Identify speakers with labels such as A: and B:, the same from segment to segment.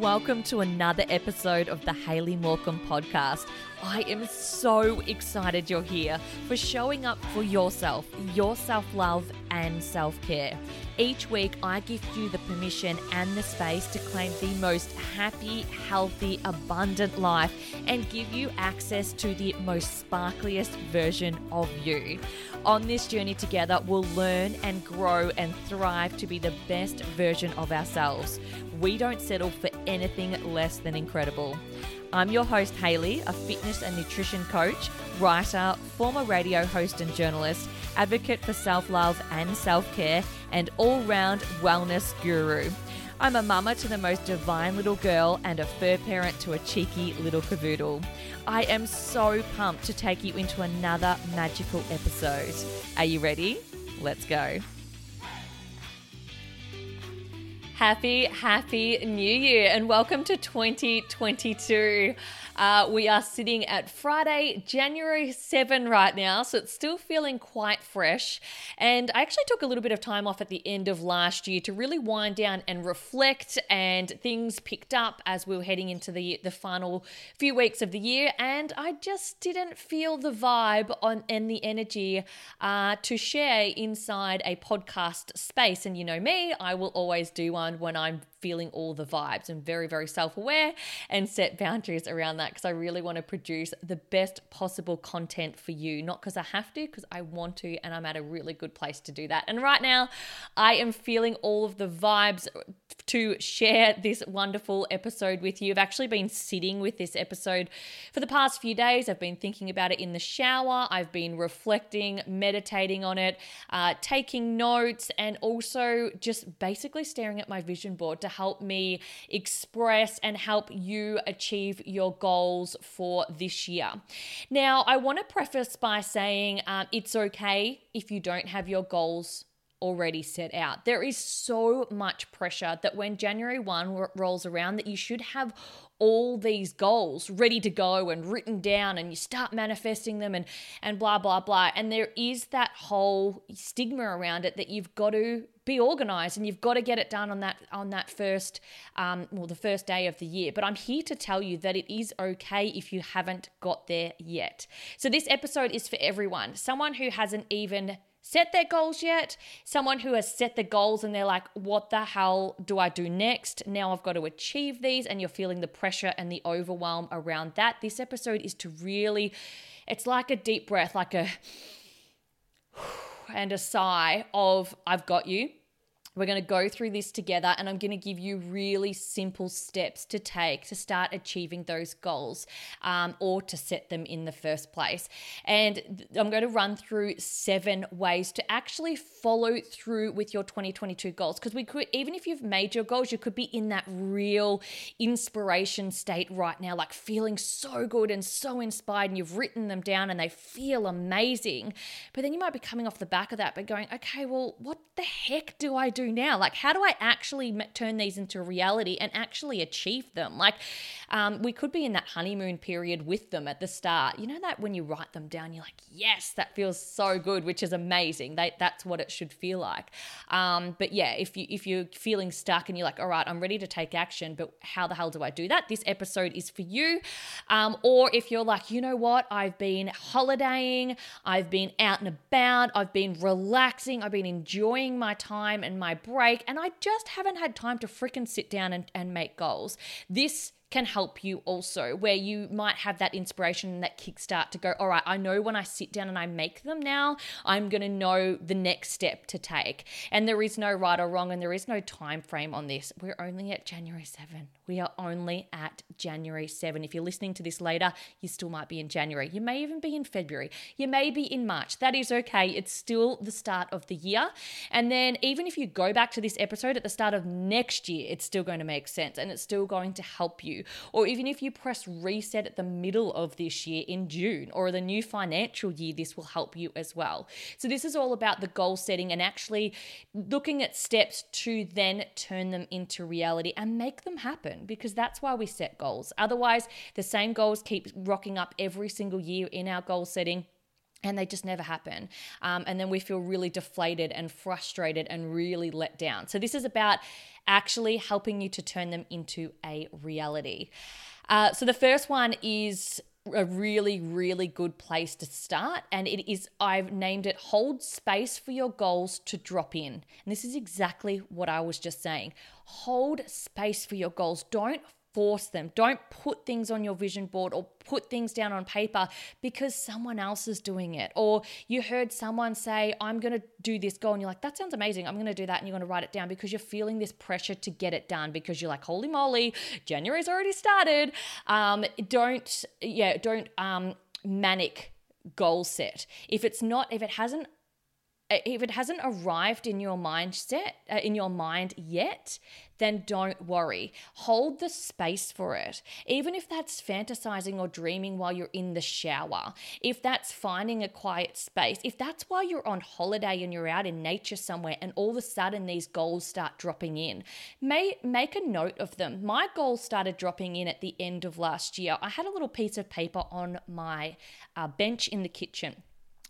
A: Welcome to another episode of the Hayley Morecambe podcast. I am so excited you're here for showing up for yourself, your self love, and self care. Each week, I give you the permission and the space to claim the most happy, healthy, abundant life and give you access to the most sparkliest version of you. On this journey together, we'll learn and grow and thrive to be the best version of ourselves. We don't settle for anything less than incredible. I'm your host, Hayley, a fitness and nutrition coach, writer, former radio host and journalist, advocate for self love and self care, and all round wellness guru. I'm a mama to the most divine little girl and a fur parent to a cheeky little cavoodle. I am so pumped to take you into another magical episode. Are you ready? Let's go. Happy, happy new year and welcome to 2022. Uh, we are sitting at Friday, January 7 right now, so it's still feeling quite fresh. And I actually took a little bit of time off at the end of last year to really wind down and reflect, and things picked up as we were heading into the, the final few weeks of the year. And I just didn't feel the vibe on and the energy uh, to share inside a podcast space. And you know me, I will always do one when I'm feeling all the vibes. I'm very, very self aware and set boundaries around that because I really want to produce the best possible content for you. Not because I have to, because I want to, and I'm at a really good place to do that. And right now, I am feeling all of the vibes to share this wonderful episode with you. I've actually been sitting with this episode for the past few days. I've been thinking about it in the shower, I've been reflecting, meditating on it, uh, taking notes, and also just basically staring at my vision board to help me express and help you achieve your goals for this year. Now, I want to preface by saying um, it's okay if you don't have your goals already set out. There is so much pressure that when January 1 r- rolls around that you should have all these goals ready to go and written down and you start manifesting them and and blah blah blah and there is that whole stigma around it that you've got to be organized and you've got to get it done on that on that first um, well the first day of the year. But i'm here to tell you that it is okay if you haven't got there yet. So this episode is for everyone. Someone who hasn't even set their goals yet, someone who has set the goals and they're like, what the hell do I do next? Now I've got to achieve these, and you're feeling the pressure and the overwhelm around that. This episode is to really, it's like a deep breath, like a and a sigh of, I've got you We're going to go through this together, and I'm going to give you really simple steps to take to start achieving those goals um, or to set them in the first place. And I'm going to run through seven ways to actually follow through with your 2022 goals. Because we could, even if you've made your goals, you could be in that real inspiration state right now, like feeling so good and so inspired, and you've written them down and they feel amazing. But then you might be coming off the back of that, but going, okay, well, what the heck do I do? Now? Like, how do I actually turn these into reality and actually achieve them? Like, um, we could be in that honeymoon period with them at the start. You know that when you write them down, you're like, yes, that feels so good, which is amazing. They, that's what it should feel like. Um, but yeah, if you if you're feeling stuck and you're like, all right, I'm ready to take action, but how the hell do I do that? This episode is for you. Um, or if you're like, you know what, I've been holidaying, I've been out and about, I've been relaxing, I've been enjoying my time and my break, and I just haven't had time to freaking sit down and, and make goals. This can help you also, where you might have that inspiration and that kickstart to go, all right, I know when I sit down and I make them now, I'm going to know the next step to take. And there is no right or wrong, and there is no time frame on this. We're only at January 7. We are only at January 7. If you're listening to this later, you still might be in January. You may even be in February. You may be in March. That is okay. It's still the start of the year. And then even if you go back to this episode at the start of next year, it's still going to make sense and it's still going to help you. Or even if you press reset at the middle of this year in June or the new financial year, this will help you as well. So this is all about the goal setting and actually looking at steps to then turn them into reality and make them happen happen because that's why we set goals. Otherwise, the same goals keep rocking up every single year in our goal setting and they just never happen. Um, and then we feel really deflated and frustrated and really let down. So, this is about actually helping you to turn them into a reality. Uh, so, the first one is a really, really good place to start. And it is, I've named it Hold Space for Your Goals to Drop In. And this is exactly what I was just saying. Hold space for your goals. Don't force them. Don't put things on your vision board or put things down on paper because someone else is doing it. Or you heard someone say, I'm going to do this goal. And you're like, that sounds amazing. I'm going to do that. And you're going to write it down because you're feeling this pressure to get it done because you're like, holy moly, January's already started. Um, don't, yeah, don't um, manic goal set. If it's not, if it hasn't if it hasn't arrived in your mindset uh, in your mind yet then don't worry. Hold the space for it. Even if that's fantasizing or dreaming while you're in the shower if that's finding a quiet space if that's while you're on holiday and you're out in nature somewhere and all of a sudden these goals start dropping in may make a note of them. My goals started dropping in at the end of last year. I had a little piece of paper on my uh, bench in the kitchen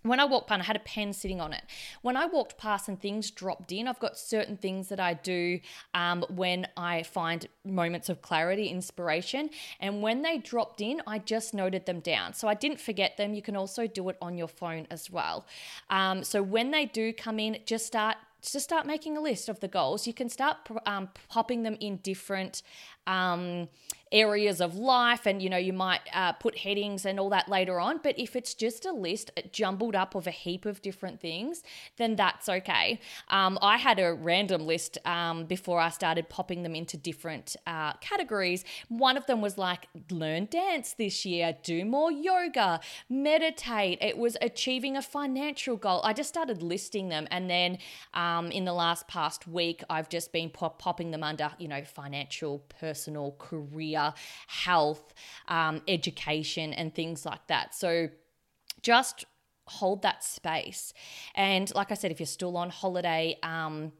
A: when I walked past, I had a pen sitting on it. When I walked past and things dropped in, I've got certain things that I do um, when I find moments of clarity, inspiration. And when they dropped in, I just noted them down. So I didn't forget them. You can also do it on your phone as well. Um, so when they do come in, just start just start making a list of the goals. You can start um, popping them in different um, areas of life and you know you might uh, put headings and all that later on but if it's just a list jumbled up of a heap of different things then that's okay. Um, i had a random list um, before i started popping them into different uh, categories. One of them was like learn dance this year do more yoga meditate. It was achieving a financial goal. I just started listing them and then um, in the last past week i've just been pop- popping them under you know financial personal career health, um, education, and things like that. So just hold that space. And like I said, if you're still on holiday, um,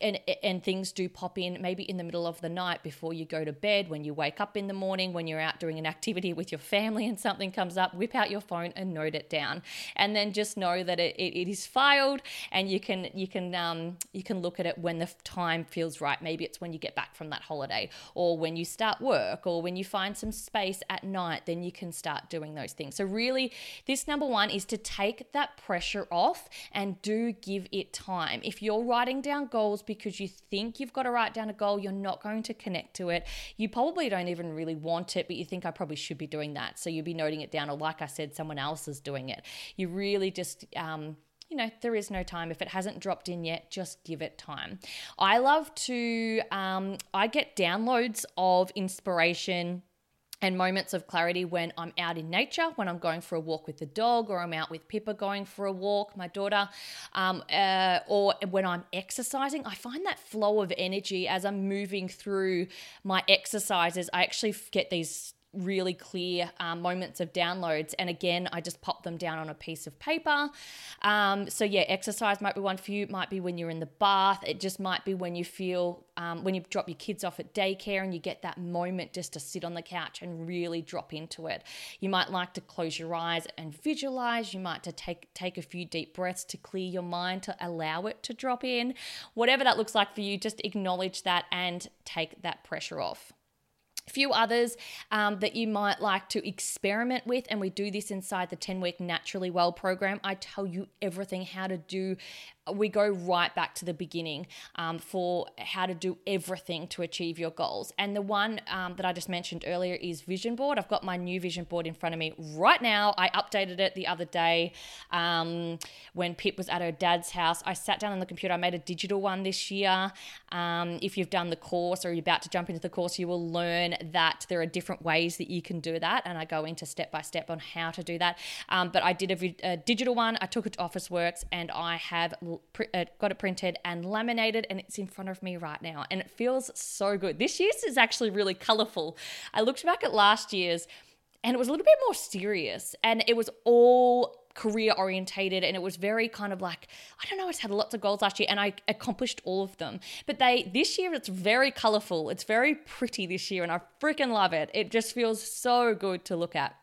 A: and and things do pop in maybe in the middle of the night before you go to bed when you wake up in the morning when you're out doing an activity with your family and something comes up whip out your phone and note it down. And then just know that it, it, it is filed and you can you can um, you can look at it when the time feels right. Maybe it's when you get back from that holiday or when you start work or when you find some space at night then you can start doing those things. So really this number one is to take that pressure off and do give it time. If you're writing down goals goals because you think you've got to write down a goal, you're not going to connect to it. You probably don't even really want it, but you think I probably should be doing that. So you'll be noting it down, or like I said, someone else is doing it. You really just, um, you know, there is no time. If it hasn't dropped in yet, just give it time. I love to, um, I get downloads of inspiration and moments of clarity when I'm out in nature, when I'm going for a walk with the dog, or I'm out with Pippa going for a walk, my daughter, um, uh, or when I'm exercising. I find that flow of energy as I'm moving through my exercises. I actually get these really clear um, moments of downloads. And again, I just pop them down on a piece of paper. Um, so, yeah, exercise might be one for you, it might be when you're in the bath, it just might be when you feel, um, when you drop your kids off at daycare and you get that moment just to sit on the couch and really drop into it. You might like to close your eyes and visualize. You might to take take a few deep breaths to clear your mind to allow it to drop in. Whatever that looks like for you, just acknowledge that and take that pressure off few others um, that you might like to experiment with and we do this inside the 10 week naturally well program. I tell you everything how to do we go right back to the beginning um, for how to do everything to achieve your goals. And the one um, that I just mentioned earlier is Vision Board. I've got my new Vision Board in front of me right now. I updated it the other day um, when Pip was at her dad's house. I sat down on the computer, I made a digital one this year. Um, if you've done the course or you're about to jump into the course, you will learn that there are different ways that you can do that. And I go into step by step on how to do that. Um, but I did a, a digital one, I took it to Officeworks, and I have got it printed and laminated, and it's in front of me right now. And it feels so good. This year's is actually really colorful. I looked back at last year's, and it was a little bit more serious, and it was all career orientated and it was very kind of like I don't know I had lots of goals last year and I accomplished all of them but they this year it's very colorful it's very pretty this year and I freaking love it it just feels so good to look at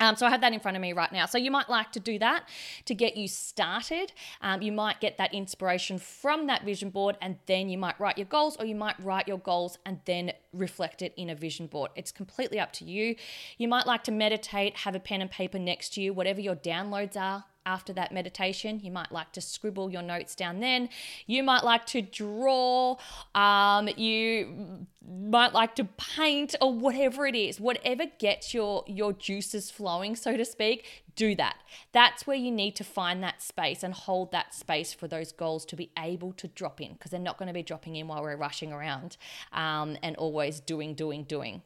A: um, so I have that in front of me right now. So you might like to do that to get you started. Um, you might get that inspiration from that vision board, and then you might write your goals, or you might write your goals and then reflect it in a vision board. It's completely up to you. You might like to meditate, have a pen and paper next to you, whatever your downloads are after that meditation. You might like to scribble your notes down then. You might like to draw. Um, you might like to paint or whatever it is. Whatever gets your your juices flowing, so to speak, do that. That's where you need to find that space and hold that space for those goals to be able to drop in because they're not going to be dropping in while we're rushing around um, and always doing, doing, doing.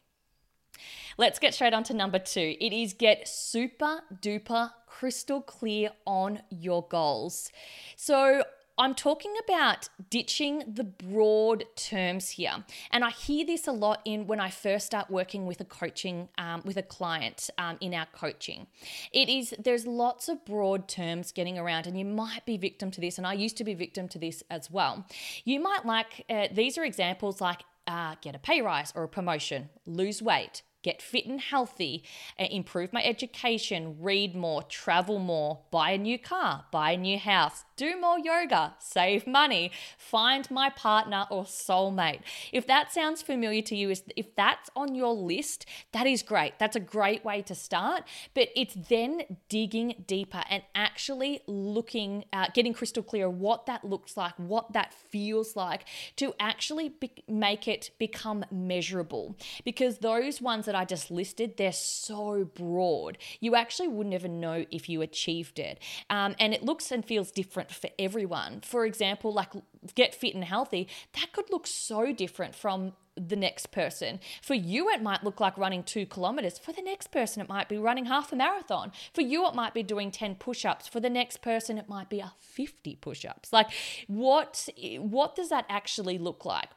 A: Let's get straight on to number two. It is get super duper crystal clear on your goals. So, I'm talking about ditching the broad terms here, and I hear this a lot in when I first start working with a coaching um, with a client um, in our coaching. It is there's lots of broad terms getting around, and you might be victim to this, and I used to be victim to this as well. You might like uh, these are examples like uh, get a pay rise or a promotion, lose weight, get fit and healthy, improve my education, read more, travel more, buy a new car, buy a new house, do more yoga, save money, find my partner or soulmate. If that sounds familiar to you, if that's on your list, that is great. That's a great way to start. But it's then digging deeper and actually looking, at getting crystal clear what that looks like, what that feels like to actually be- make it become measurable. Because those ones that I just listed, they're so broad. You actually would never know if you achieved it. Um, and it looks and feels different for everyone. For example, like get fit and healthy, that could look so different from the next person. For you, it might look like running two kilometers. For the next person, it might be running half a marathon. For you, it might be doing 10 push ups. For the next person, it might be a 50 push ups. Like, what, what does that actually look like?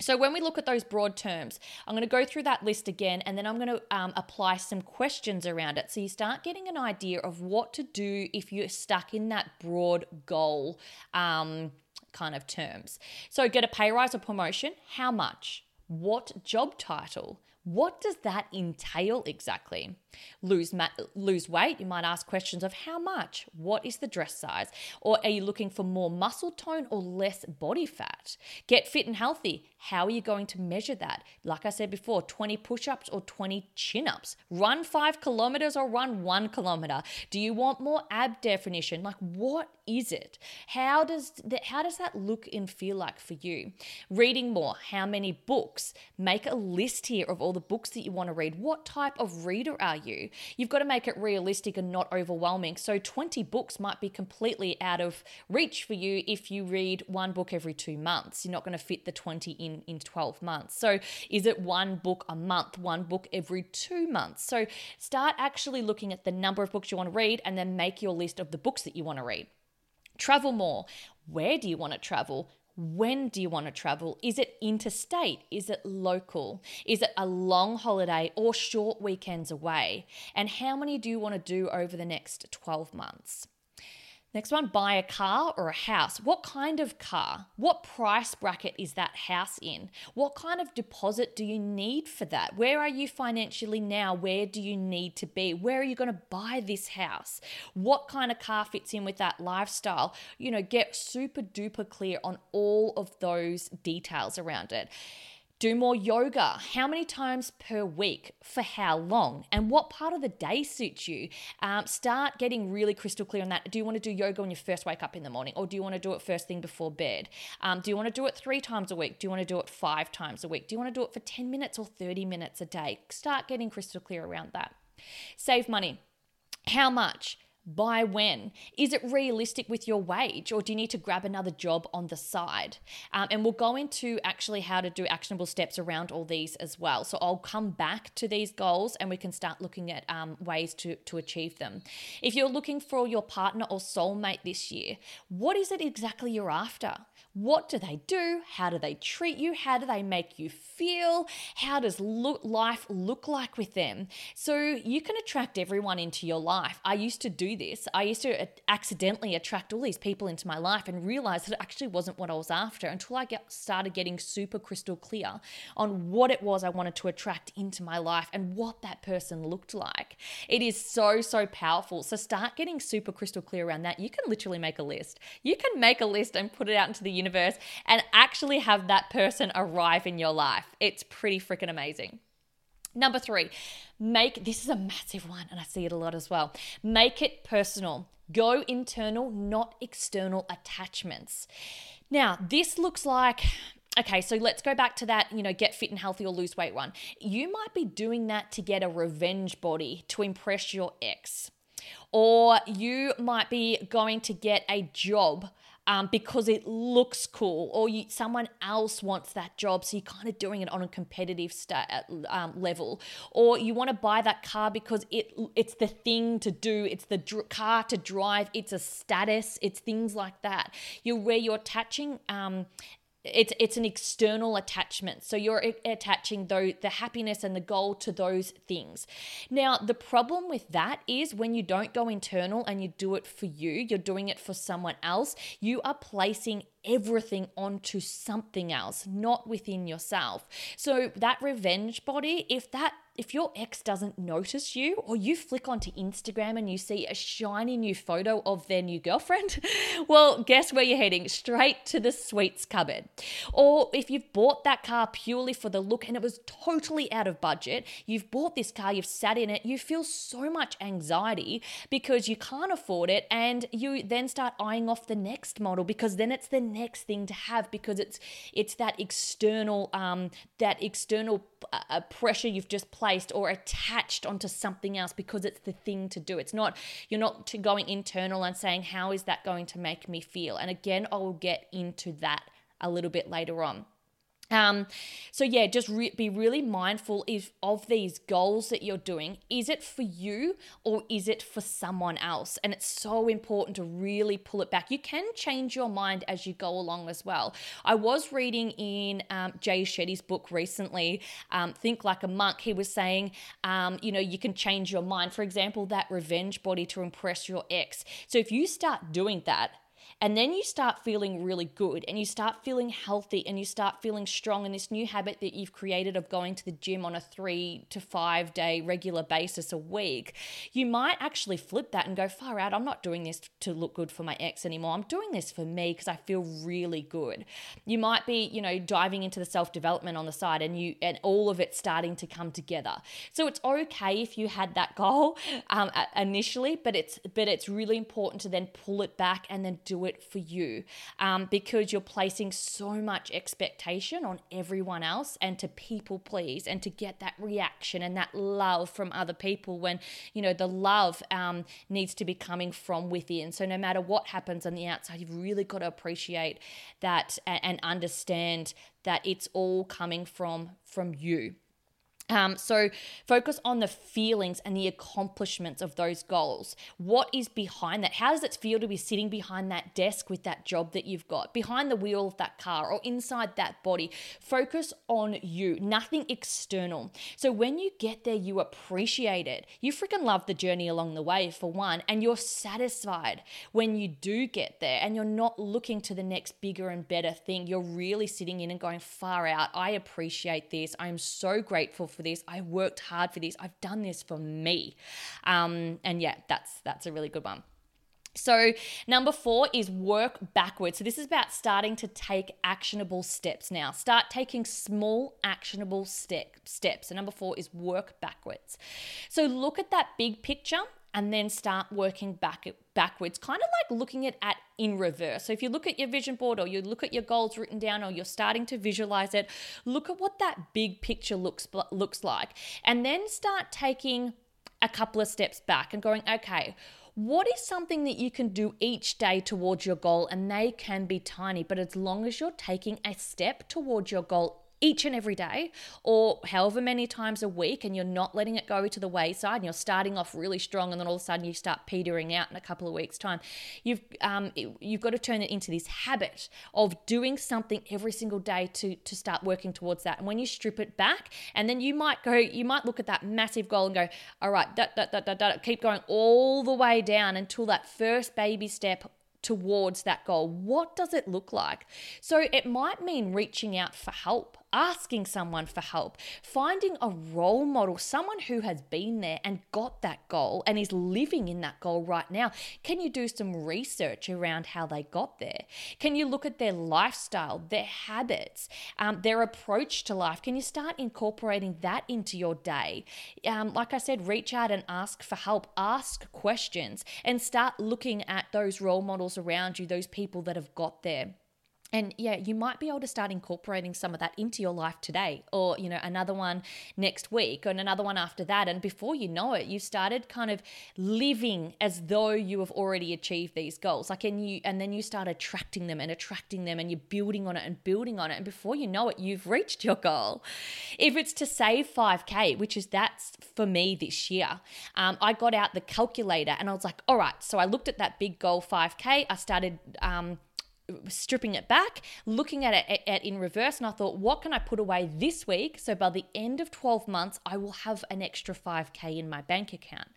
A: So, when we look at those broad terms, I'm going to go through that list again and then I'm going to um, apply some questions around it. So, you start getting an idea of what to do if you're stuck in that broad goal um, kind of terms. So, get a pay rise or promotion. How much? What job title? What does that entail exactly? Lose ma- lose weight, you might ask questions of how much, what is the dress size, or are you looking for more muscle tone or less body fat? Get fit and healthy. How are you going to measure that? Like I said before, 20 push-ups or 20 chin-ups. Run 5 kilometers or run 1 kilometer. Do you want more ab definition? Like what is it? How does that how does that look and feel like for you? Reading more, how many books? Make a list here of all the books that you want to read. What type of reader are you? You've got to make it realistic and not overwhelming. So 20 books might be completely out of reach for you if you read one book every two months. You're not going to fit the 20 in in 12 months. So is it one book a month, one book every two months? So start actually looking at the number of books you want to read and then make your list of the books that you want to read. Travel more. Where do you want to travel? When do you want to travel? Is it interstate? Is it local? Is it a long holiday or short weekends away? And how many do you want to do over the next 12 months? Next one, buy a car or a house. What kind of car? What price bracket is that house in? What kind of deposit do you need for that? Where are you financially now? Where do you need to be? Where are you going to buy this house? What kind of car fits in with that lifestyle? You know, get super duper clear on all of those details around it. Do more yoga. How many times per week? For how long? And what part of the day suits you? Um, start getting really crystal clear on that. Do you want to do yoga when you first wake up in the morning? Or do you want to do it first thing before bed? Um, do you want to do it three times a week? Do you want to do it five times a week? Do you want to do it for 10 minutes or 30 minutes a day? Start getting crystal clear around that. Save money. How much? By when? Is it realistic with your wage or do you need to grab another job on the side? Um, and we'll go into actually how to do actionable steps around all these as well. So I'll come back to these goals and we can start looking at um, ways to, to achieve them. If you're looking for your partner or soulmate this year, what is it exactly you're after? What do they do? How do they treat you? How do they make you feel? How does look, life look like with them? So you can attract everyone into your life. I used to do this. I used to accidentally attract all these people into my life and realize that it actually wasn't what I was after until I get, started getting super crystal clear on what it was I wanted to attract into my life and what that person looked like. It is so, so powerful. So start getting super crystal clear around that. You can literally make a list. You can make a list and put it out into the universe universe and actually have that person arrive in your life. It's pretty freaking amazing. Number three, make this is a massive one, and I see it a lot as well. Make it personal. Go internal, not external attachments. Now, this looks like okay, so let's go back to that, you know, get fit and healthy or lose weight one. You might be doing that to get a revenge body to impress your ex. Or you might be going to get a job um, because it looks cool, or you, someone else wants that job, so you're kind of doing it on a competitive sta- um, level, or you want to buy that car because it it's the thing to do, it's the dr- car to drive, it's a status, it's things like that. You're where you're attaching um, it's it's an external attachment. So you're attaching though the happiness and the goal to those things. Now the problem with that is when you don't go internal and you do it for you you're doing it for someone else you are placing everything onto something else not within yourself so that revenge body if that if your ex doesn't notice you or you flick onto Instagram and you see a shiny new photo of their new girlfriend, well, guess where you're heading? Straight to the sweets cupboard. Or if you've bought that car purely for the look and it was totally out of budget, you've bought this car, you've sat in it, you feel so much anxiety because you can't afford it and you then start eyeing off the next model because then it's the next thing to have because it's it's that external um that external uh, pressure you've just placed placed or attached onto something else because it's the thing to do. It's not, you're not going internal and saying, how is that going to make me feel? And again, I will get into that a little bit later on. Um, so yeah, just re- be really mindful if, of these goals that you're doing. Is it for you or is it for someone else? And it's so important to really pull it back. You can change your mind as you go along as well. I was reading in um, Jay Shetty's book recently, um, Think Like a Monk. He was saying, um, you know, you can change your mind. For example, that revenge body to impress your ex. So if you start doing that, and then you start feeling really good and you start feeling healthy and you start feeling strong. And this new habit that you've created of going to the gym on a three to five day regular basis a week, you might actually flip that and go, far out, I'm not doing this to look good for my ex anymore. I'm doing this for me because I feel really good. You might be, you know, diving into the self development on the side and you, and all of it starting to come together. So it's okay if you had that goal um, initially, but it's, but it's really important to then pull it back and then do it it for you um, because you're placing so much expectation on everyone else and to people please and to get that reaction and that love from other people when, you know, the love um, needs to be coming from within. So no matter what happens on the outside, you've really got to appreciate that and, and understand that it's all coming from from you. Um, so focus on the feelings and the accomplishments of those goals. What is behind that? How does it feel to be sitting behind that desk with that job that you've got, behind the wheel of that car or inside that body? Focus on you, nothing external. So when you get there, you appreciate it. You freaking love the journey along the way, for one, and you're satisfied when you do get there and you're not looking to the next bigger and better thing. You're really sitting in and going far out. I appreciate this. I'm so grateful this. I worked hard for this. I've done this for me. Um, and yeah, that's that's a really good one. So, number four is work backwards. So, this is about starting to take actionable steps now. Start taking small, actionable step, steps. And number four is work backwards. So, look at that big picture and then start working back backwards kind of like looking at at in reverse. So if you look at your vision board or you look at your goals written down or you're starting to visualize it look at what that big picture looks looks like. And then start taking a couple of steps back and going okay what is something that you can do each day towards your goal? And they can be tiny but as long as you're taking a step towards your goal each and every day or however many times a week and you're not letting it go to the wayside and you're starting off really strong and then all of a sudden you start petering out in a couple of weeks time you've um, you've got to turn it into this habit of doing something every single day to to start working towards that and when you strip it back and then you might go you might look at that massive goal and go all right da, da, da, da, da, keep going all the way down until that first baby step towards that goal. What does it look like? So it might mean reaching out for help asking someone for help, finding a role model, someone who has been there and got that goal and is living in that goal right now. Can you do some research around how they got there? Can you look at their lifestyle, their habits, um, their approach to life? Can you start incorporating that into your day? Um, like I said, reach out and ask for help, ask questions, and start looking at those role models around you, those people that have got there and yeah you might be able to start incorporating some of that into your life today or you know another one next week and another one after that. And before you know it you started kind of living as though you have already achieved these goals. Like and you and then you start attracting them and attracting them and you're building on it and building on it. And before you know it you've reached your goal. If it's to save 5k which is that's for me this year um, i got out the calculator and i was like all right. So i looked at that big goal 5k i started um, stripping it back, looking at it at, in reverse, and I thought, what can I put away this week? So by the end of 12 months, I will have an extra 5K in my bank account.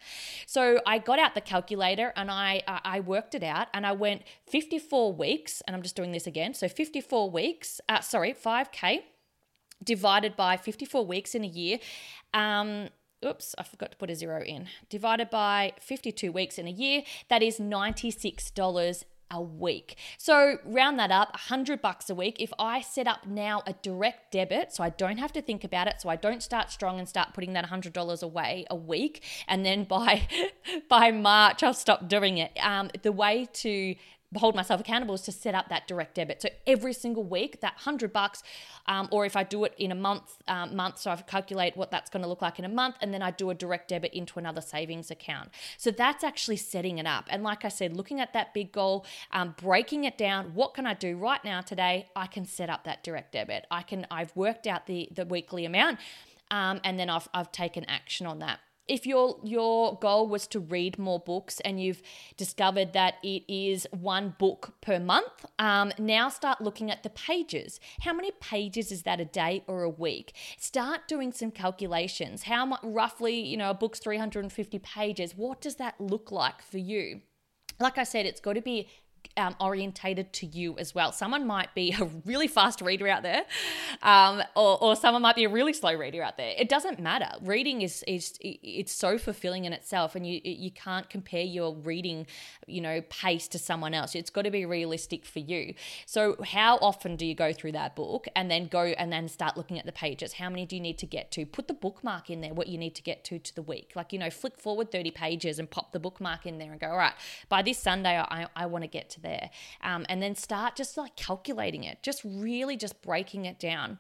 A: So I got out the calculator and I, I worked it out and I went 54 weeks, and I'm just doing this again. So 54 weeks, uh, sorry, 5K divided by 54 weeks in a year. Um, oops, I forgot to put a zero in. Divided by 52 weeks in a year, that is $96 a week. So round that up, 100 bucks a week. If I set up now a direct debit, so I don't have to think about it, so I don't start strong and start putting that $100 away a week, and then by by March I'll stop doing it. Um, the way to hold myself accountable is to set up that direct debit. So every single week, that hundred bucks, um, or if I do it in a month, um, month, so I calculate what that's going to look like in a month, and then I do a direct debit into another savings account. So that's actually setting it up. And like I said, looking at that big goal, um, breaking it down. What can I do right now today? I can set up that direct debit. I can. I've worked out the the weekly amount. Um, and then I've, I've taken action on that if your your goal was to read more books and you've discovered that it is one book per month, um, now start looking at the pages. How many pages is that a day or a week? Start doing some calculations. How much roughly, you know, a book's 350 pages. What does that look like for you? Like I said, it's got to be um, orientated to you as well. Someone might be a really fast reader out there, um, or, or someone might be a really slow reader out there. It doesn't matter. Reading is is it's so fulfilling in itself, and you you can't compare your reading, you know, pace to someone else. It's got to be realistic for you. So how often do you go through that book and then go and then start looking at the pages? How many do you need to get to? Put the bookmark in there. What you need to get to to the week. Like you know, flick forward thirty pages and pop the bookmark in there and go. All right, by this Sunday, I I want to get to there. Um, and then start just like calculating it, just really just breaking it down.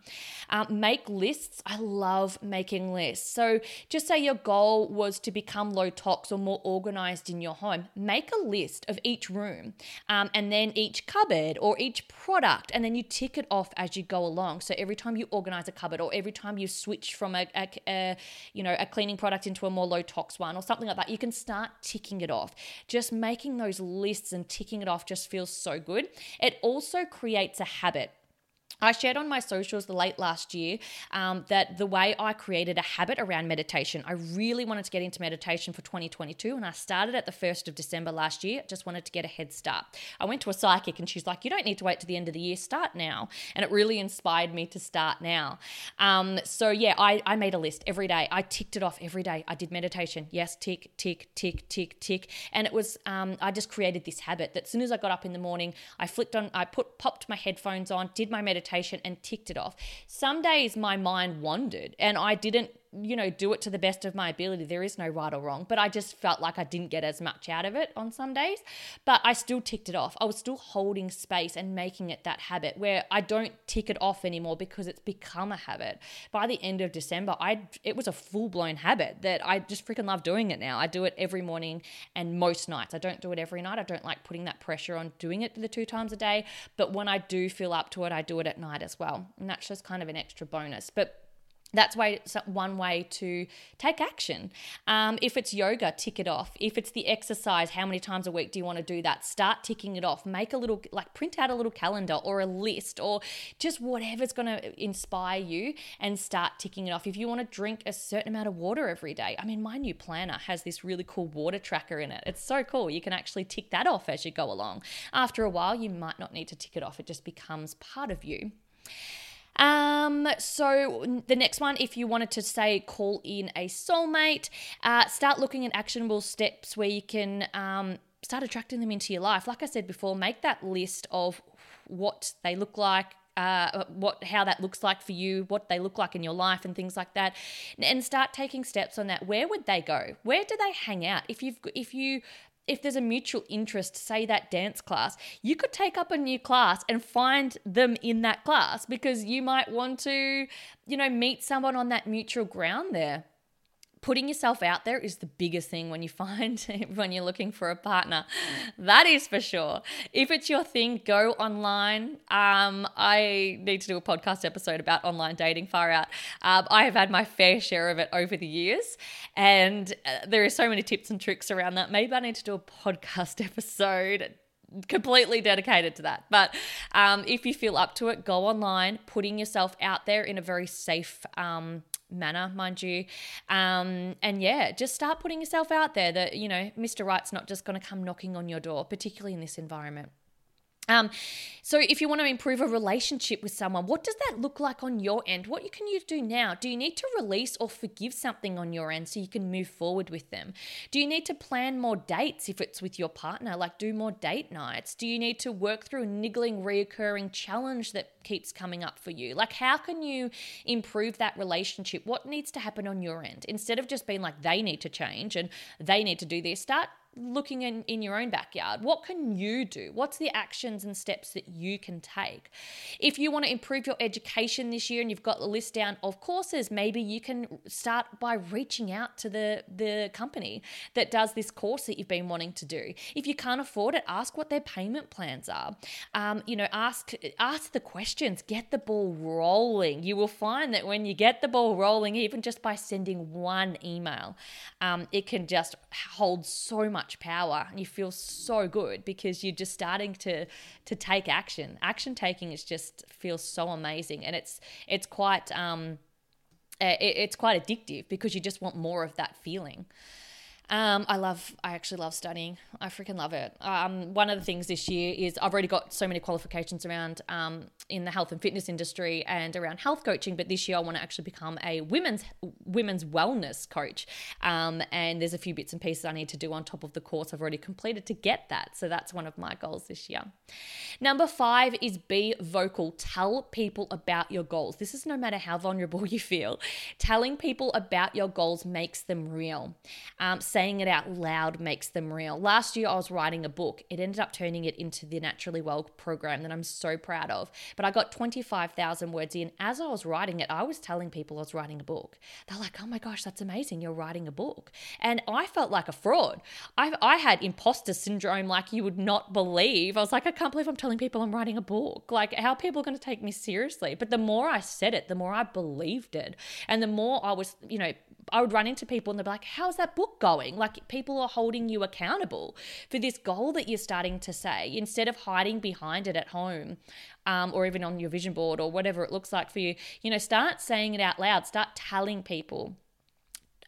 A: Um, make lists. I love making lists. So just say your goal was to become low tox or more organized in your home. Make a list of each room um, and then each cupboard or each product, and then you tick it off as you go along. So every time you organize a cupboard or every time you switch from a, a, a you know a cleaning product into a more low tox one or something like that, you can start ticking it off. Just making those lists and ticking it off just feels so good. It also creates a habit. I shared on my socials the late last year um, that the way I created a habit around meditation, I really wanted to get into meditation for 2022, and I started at the 1st of December last year. Just wanted to get a head start. I went to a psychic, and she's like, You don't need to wait to the end of the year, start now. And it really inspired me to start now. Um, so, yeah, I, I made a list every day. I ticked it off every day. I did meditation. Yes, tick, tick, tick, tick, tick. And it was, um, I just created this habit that as soon as I got up in the morning, I flicked on, I put, popped my headphones on, did my meditation and ticked it off. Some days my mind wandered and I didn't you know, do it to the best of my ability. There is no right or wrong, but I just felt like I didn't get as much out of it on some days. But I still ticked it off. I was still holding space and making it that habit where I don't tick it off anymore because it's become a habit. By the end of December, I it was a full blown habit that I just freaking love doing it now. I do it every morning and most nights. I don't do it every night. I don't like putting that pressure on doing it the two times a day. But when I do feel up to it, I do it at night as well. And that's just kind of an extra bonus. But that's way one way to take action. Um, if it's yoga, tick it off. If it's the exercise, how many times a week do you want to do that? Start ticking it off. Make a little, like print out a little calendar or a list or just whatever's going to inspire you and start ticking it off. If you want to drink a certain amount of water every day, I mean, my new planner has this really cool water tracker in it. It's so cool. You can actually tick that off as you go along. After a while, you might not need to tick it off, it just becomes part of you. Um, so the next one, if you wanted to say call in a soulmate, uh, start looking at actionable steps where you can um, start attracting them into your life. Like I said before, make that list of what they look like, uh, what how that looks like for you, what they look like in your life, and things like that, and start taking steps on that. Where would they go? Where do they hang out? If you've if you if there's a mutual interest, say that dance class, you could take up a new class and find them in that class because you might want to, you know, meet someone on that mutual ground there putting yourself out there is the biggest thing when you find when you're looking for a partner. That is for sure. If it's your thing go online. Um, i need to do a podcast episode about online dating far out. Um, i have had my fair share of it over the years and uh, there are so many tips and tricks around that. Maybe i need to do a podcast episode completely dedicated to that. But um, if you feel up to it, go online, putting yourself out there in a very safe um, manner, mind you. Um, and yeah, just start putting yourself out there that, you know, Mr. Right's not just going to come knocking on your door, particularly in this environment. Um, so if you want to improve a relationship with someone, what does that look like on your end? What can you do now? Do you need to release or forgive something on your end so you can move forward with them? Do you need to plan more dates if it's with your partner, like do more date nights? Do you need to work through a niggling, reoccurring challenge that keeps coming up for you? Like how can you improve that relationship? What needs to happen on your end? Instead of just being like they need to change and they need to do this, start looking in, in your own backyard. What can you do? What's the actions and steps that you can take? If you want to improve your education this year and you've got the list down of courses, maybe you can start by reaching out to the, the company that does this course that you've been wanting to do. If you can't afford it, ask what their payment plans are. Um, you know, ask ask the questions, get the ball rolling. You will find that when you get the ball rolling, even just by sending one email, um, it can just hold so much much power and you feel so good because you're just starting to to take action. Action taking is just feels so amazing and it's it's quite um it, it's quite addictive because you just want more of that feeling um, I love, I actually love studying. I freaking love it. Um, one of the things this year is I've already got so many qualifications around um, in the health and fitness industry and around health coaching. But this year I want to actually become a women's women's wellness coach. Um, and there's a few bits and pieces I need to do on top of the course I've already completed to get that. So that's one of my goals this year. Number five is be vocal. Tell people about your goals. This is no matter how vulnerable you feel. Telling people about your goals makes them real. Um, say saying it out loud makes them real. Last year, I was writing a book. It ended up turning it into the Naturally Well program that I'm so proud of. But I got 25,000 words in. As I was writing it, I was telling people I was writing a book. They're like, oh my gosh, that's amazing. You're writing a book. And I felt like a fraud. I, I had imposter syndrome like you would not believe. I was like, I can't believe I'm telling people I'm writing a book. Like, how people are people going to take me seriously? But the more I said it, the more I believed it. And the more I was, you know, I would run into people and they'd be like, How's that book going? Like, people are holding you accountable for this goal that you're starting to say instead of hiding behind it at home um, or even on your vision board or whatever it looks like for you. You know, start saying it out loud, start telling people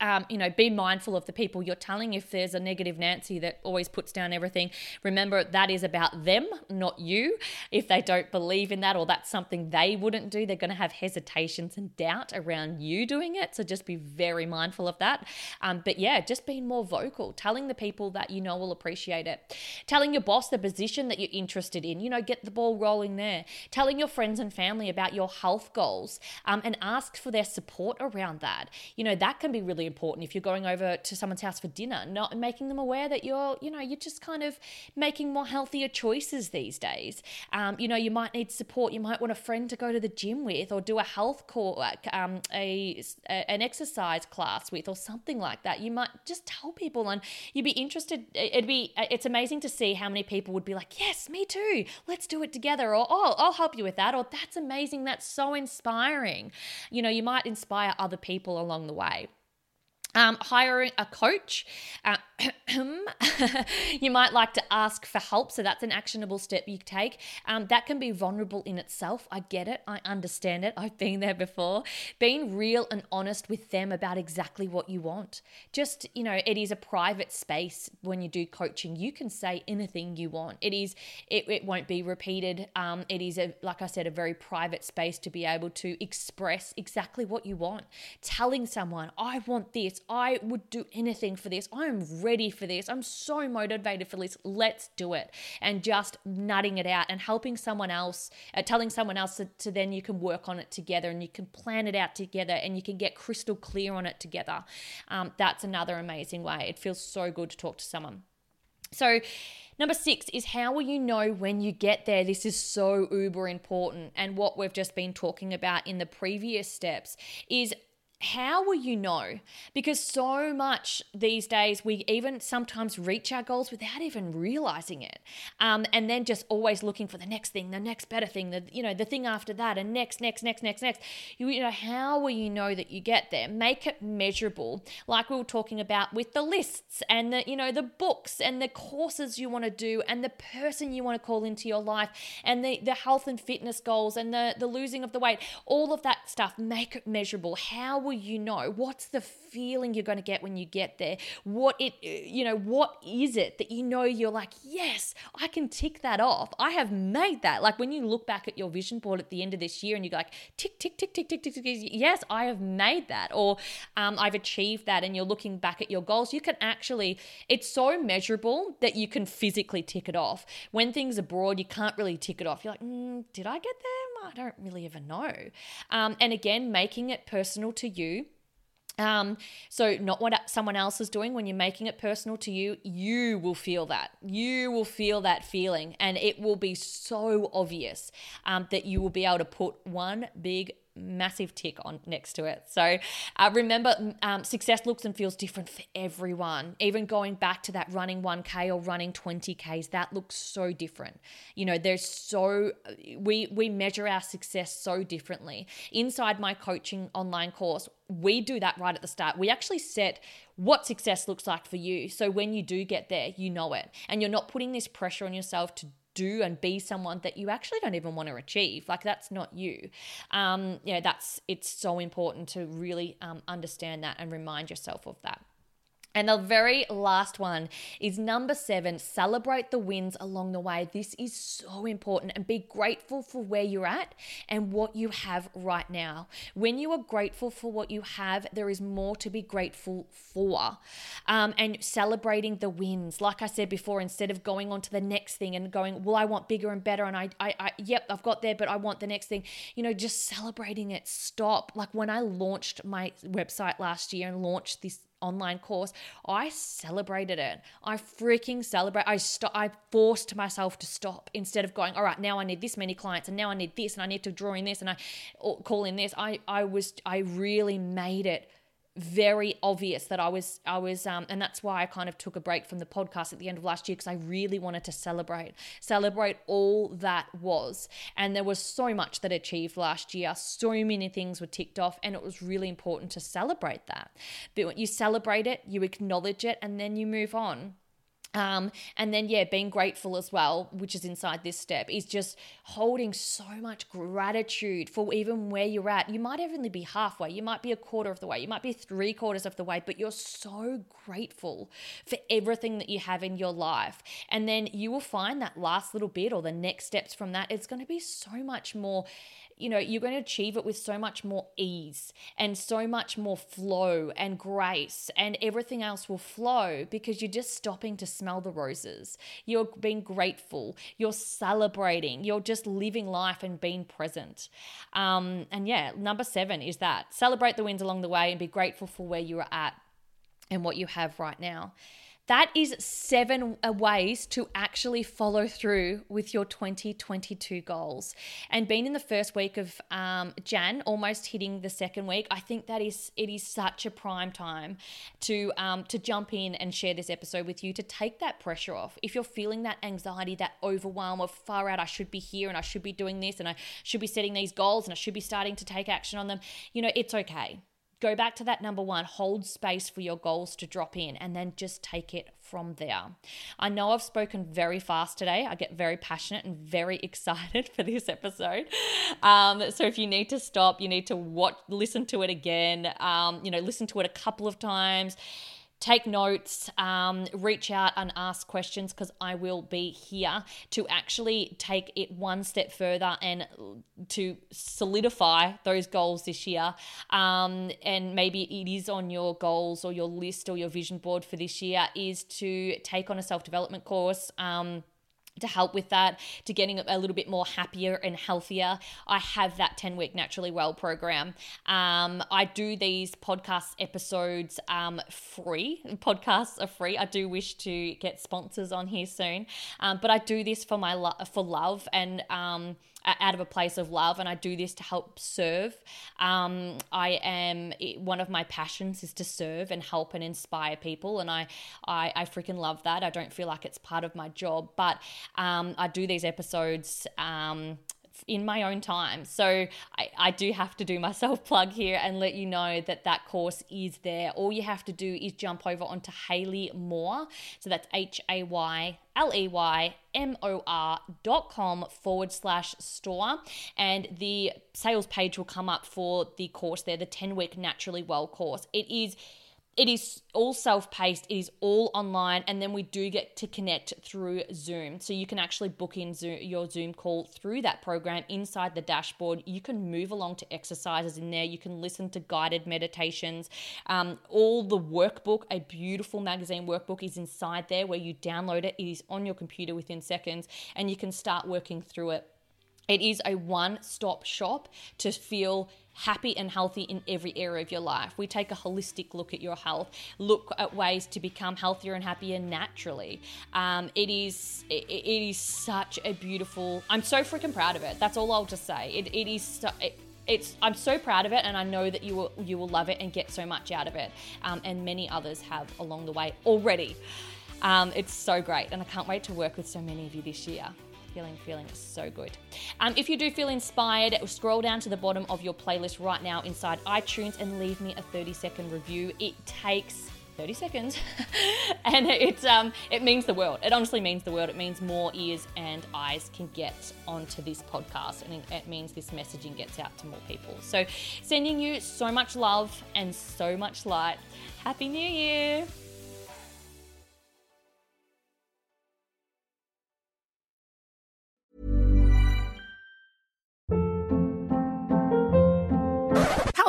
A: um, you know, be mindful of the people you're telling. If there's a negative Nancy that always puts down everything, remember that is about them, not you. If they don't believe in that or that's something they wouldn't do, they're going to have hesitations and doubt around you doing it. So just be very mindful of that. Um, but yeah, just being more vocal, telling the people that you know will appreciate it, telling your boss the position that you're interested in, you know, get the ball rolling there, telling your friends and family about your health goals um, and ask for their support around that. You know, that can be really important if you're going over to someone's house for dinner, not making them aware that you're, you know, you're just kind of making more healthier choices these days. Um, you know, you might need support. You might want a friend to go to the gym with, or do a health call, um, a, a an exercise class with, or something like that. You might just tell people, and you'd be interested. It'd be it's amazing to see how many people would be like, "Yes, me too. Let's do it together," or "Oh, I'll help you with that," or "That's amazing. That's so inspiring." You know, you might inspire other people along the way. Um, hiring a coach. Uh, you might like to ask for help. So that's an actionable step you take. Um, that can be vulnerable in itself. I get it. I understand it. I've been there before. Being real and honest with them about exactly what you want. Just, you know, it is a private space when you do coaching. You can say anything you want. It is, it, it won't be repeated. Um, it is, a, like I said, a very private space to be able to express exactly what you want. Telling someone, I want this. I would do anything for this. I am ready for this. I'm so motivated for this. Let's do it. And just nutting it out and helping someone else, uh, telling someone else to, to, then you can work on it together and you can plan it out together and you can get crystal clear on it together. Um, that's another amazing way. It feels so good to talk to someone. So, Number six is how will you know when you get there? This is so uber important. And what we've just been talking about in the previous steps is how will you know? Because so much these days, we even sometimes reach our goals without even realizing it. Um, and then just always looking for the next thing, the next better thing, the, you know, the thing after that, and next, next, next, next, next. You, you know, how will you know that you get there? Make it measurable, like we were talking about with the lists and the, you know, the books and the courses you want to do and the person you want to call into your life and the, the health and fitness goals and the, the losing of the weight, all of that stuff. Make it measurable. How will you know? What's the feeling you're going to get when you get there? What it, you know, what is it that you know you're like, yes, I can tick that off. I have made that. Like when you look back at your vision board at the end of this year and you're like, tick, tick, tick, tick, tick, tick, tick. Yes, I have made that. Or um, I've achieved that. And you're looking back at your goals. You can actually, it's so measurable that you can physically tick it off. When things are broad, you can't really tick it off. You're like, mm, did I get there? I don't really even know. Um, and again, making it personal to you um, so not what someone else is doing when you're making it personal to you, you will feel that. You will feel that feeling, and it will be so obvious um, that you will be able to put one big massive tick on next to it. So uh, remember, um, success looks and feels different for everyone. Even going back to that running 1K or running 20Ks, that looks so different. You know, there's so we we measure our success so differently. Inside my coaching online course, we do that right at the start. We actually set what success looks like for you. So when you do get there, you know it. And you're not putting this pressure on yourself to do and be someone that you actually don't even want to achieve. Like that's not you. Um, you know, that's it's so important to really um, understand that and remind yourself of that. And the very last one is number seven celebrate the wins along the way. This is so important and be grateful for where you're at and what you have right now. When you are grateful for what you have, there is more to be grateful for. Um, and celebrating the wins. Like I said before, instead of going on to the next thing and going, well, I want bigger and better. And I, I, I yep, I've got there, but I want the next thing. You know, just celebrating it. Stop. Like when I launched my website last year and launched this online course, I celebrated it. I freaking celebrate. I st- I forced myself to stop instead of going, all right, now I need this many clients and now I need this and I need to draw in this and I call in this. I I was I really made it very obvious that I was I was um and that's why I kind of took a break from the podcast at the end of last year because I really wanted to celebrate celebrate all that was. And there was so much that achieved last year. So many things were ticked off and it was really important to celebrate that. But you celebrate it you acknowledge it and then you move on um, and then, yeah, being grateful as well, which is inside this step, is just holding so much gratitude for even where you're at. You might only be halfway, you might be a quarter of the way, you might be three quarters of the way, but you're so grateful for everything that you have in your life. And then you will find that last little bit or the next steps from that, it's going to be so much more you know, you're going to achieve it with so much more ease and so much more flow and grace, and everything else will flow because you're just stopping to smell the roses. You're being grateful, you're celebrating, you're just living life and being present. Um, and yeah, number seven is that celebrate the wins along the way and be grateful for where you are at and what you have right now. That is seven uh, ways to actually follow through with your 2022 goals. And being in the first week of um, Jan, almost hitting the second week, I think that is it is such a prime time to um, to jump in and share this episode with you to take that pressure off. If you're feeling that anxiety, that overwhelm of far out, I should be here and I should be doing this and I should be setting these goals and I should be starting to take action on them. You know, it's okay Go back to that number one, hold space for your goals to drop in, and then just take it from there. I know I've spoken very fast today. I get very passionate and very excited for this episode. Um, so if you need to stop, you need to watch, listen to it again. Um, you know, listen to it a couple of times take notes, um, reach out and ask questions because I will be here to actually take it one step further and to solidify those goals this year. Um, and maybe it is on your goals or your list or your vision board for this year is to take on a self development course. Um, to help with that, to getting a little bit more happier and healthier. I have that 10 week Naturally Well program. Um, I do these podcast episodes um, free. Podcasts are free. I do wish to get sponsors on here soon, um, but I do this for my lo- for love and um, out of a place of love and I do this to help serve. Um, I am one of my passions is to serve and help and inspire people and I I, I freaking love that. I don't feel like it's part of my job, but um, I do these episodes um, in my own time. So I, I do have to do my self plug here and let you know that that course is there. All you have to do is jump over onto Hayley Mor. So that's H A Y L E Y M O R dot com forward slash store. And the sales page will come up for the course there, the 10 week Naturally Well course. It is it is all self-paced it is all online and then we do get to connect through zoom. So you can actually book in zoom, your zoom call through that program inside the dashboard. You can move along to exercises in there. You can listen to guided meditations. Um, all the workbook a beautiful magazine workbook is inside there where you download it. It is on your computer within seconds and you can start working through it it is a one stop shop to feel happy and healthy in every area of your life. We take a holistic look at your health, look at ways to become healthier and happier naturally. Um, it is it, it is such a beautiful. I'm so freaking proud of it. That's all I'll just say. It, it is. It, it's I'm so proud of it, and I know that you will you will love it and get so much out of it, um, and many others have along the way already. Um, it's so great, and I can't wait to work with so many of you this year feeling, feeling so good. Um, if you do feel inspired, scroll down to the bottom of your playlist right now inside iTunes and leave me a 30 second review. It takes 30 seconds. And it um, it means the world. It honestly means the world. It means more ears and eyes can get onto this podcast and it means this messaging gets out to more people. So sending you so much love and so much light. Happy new year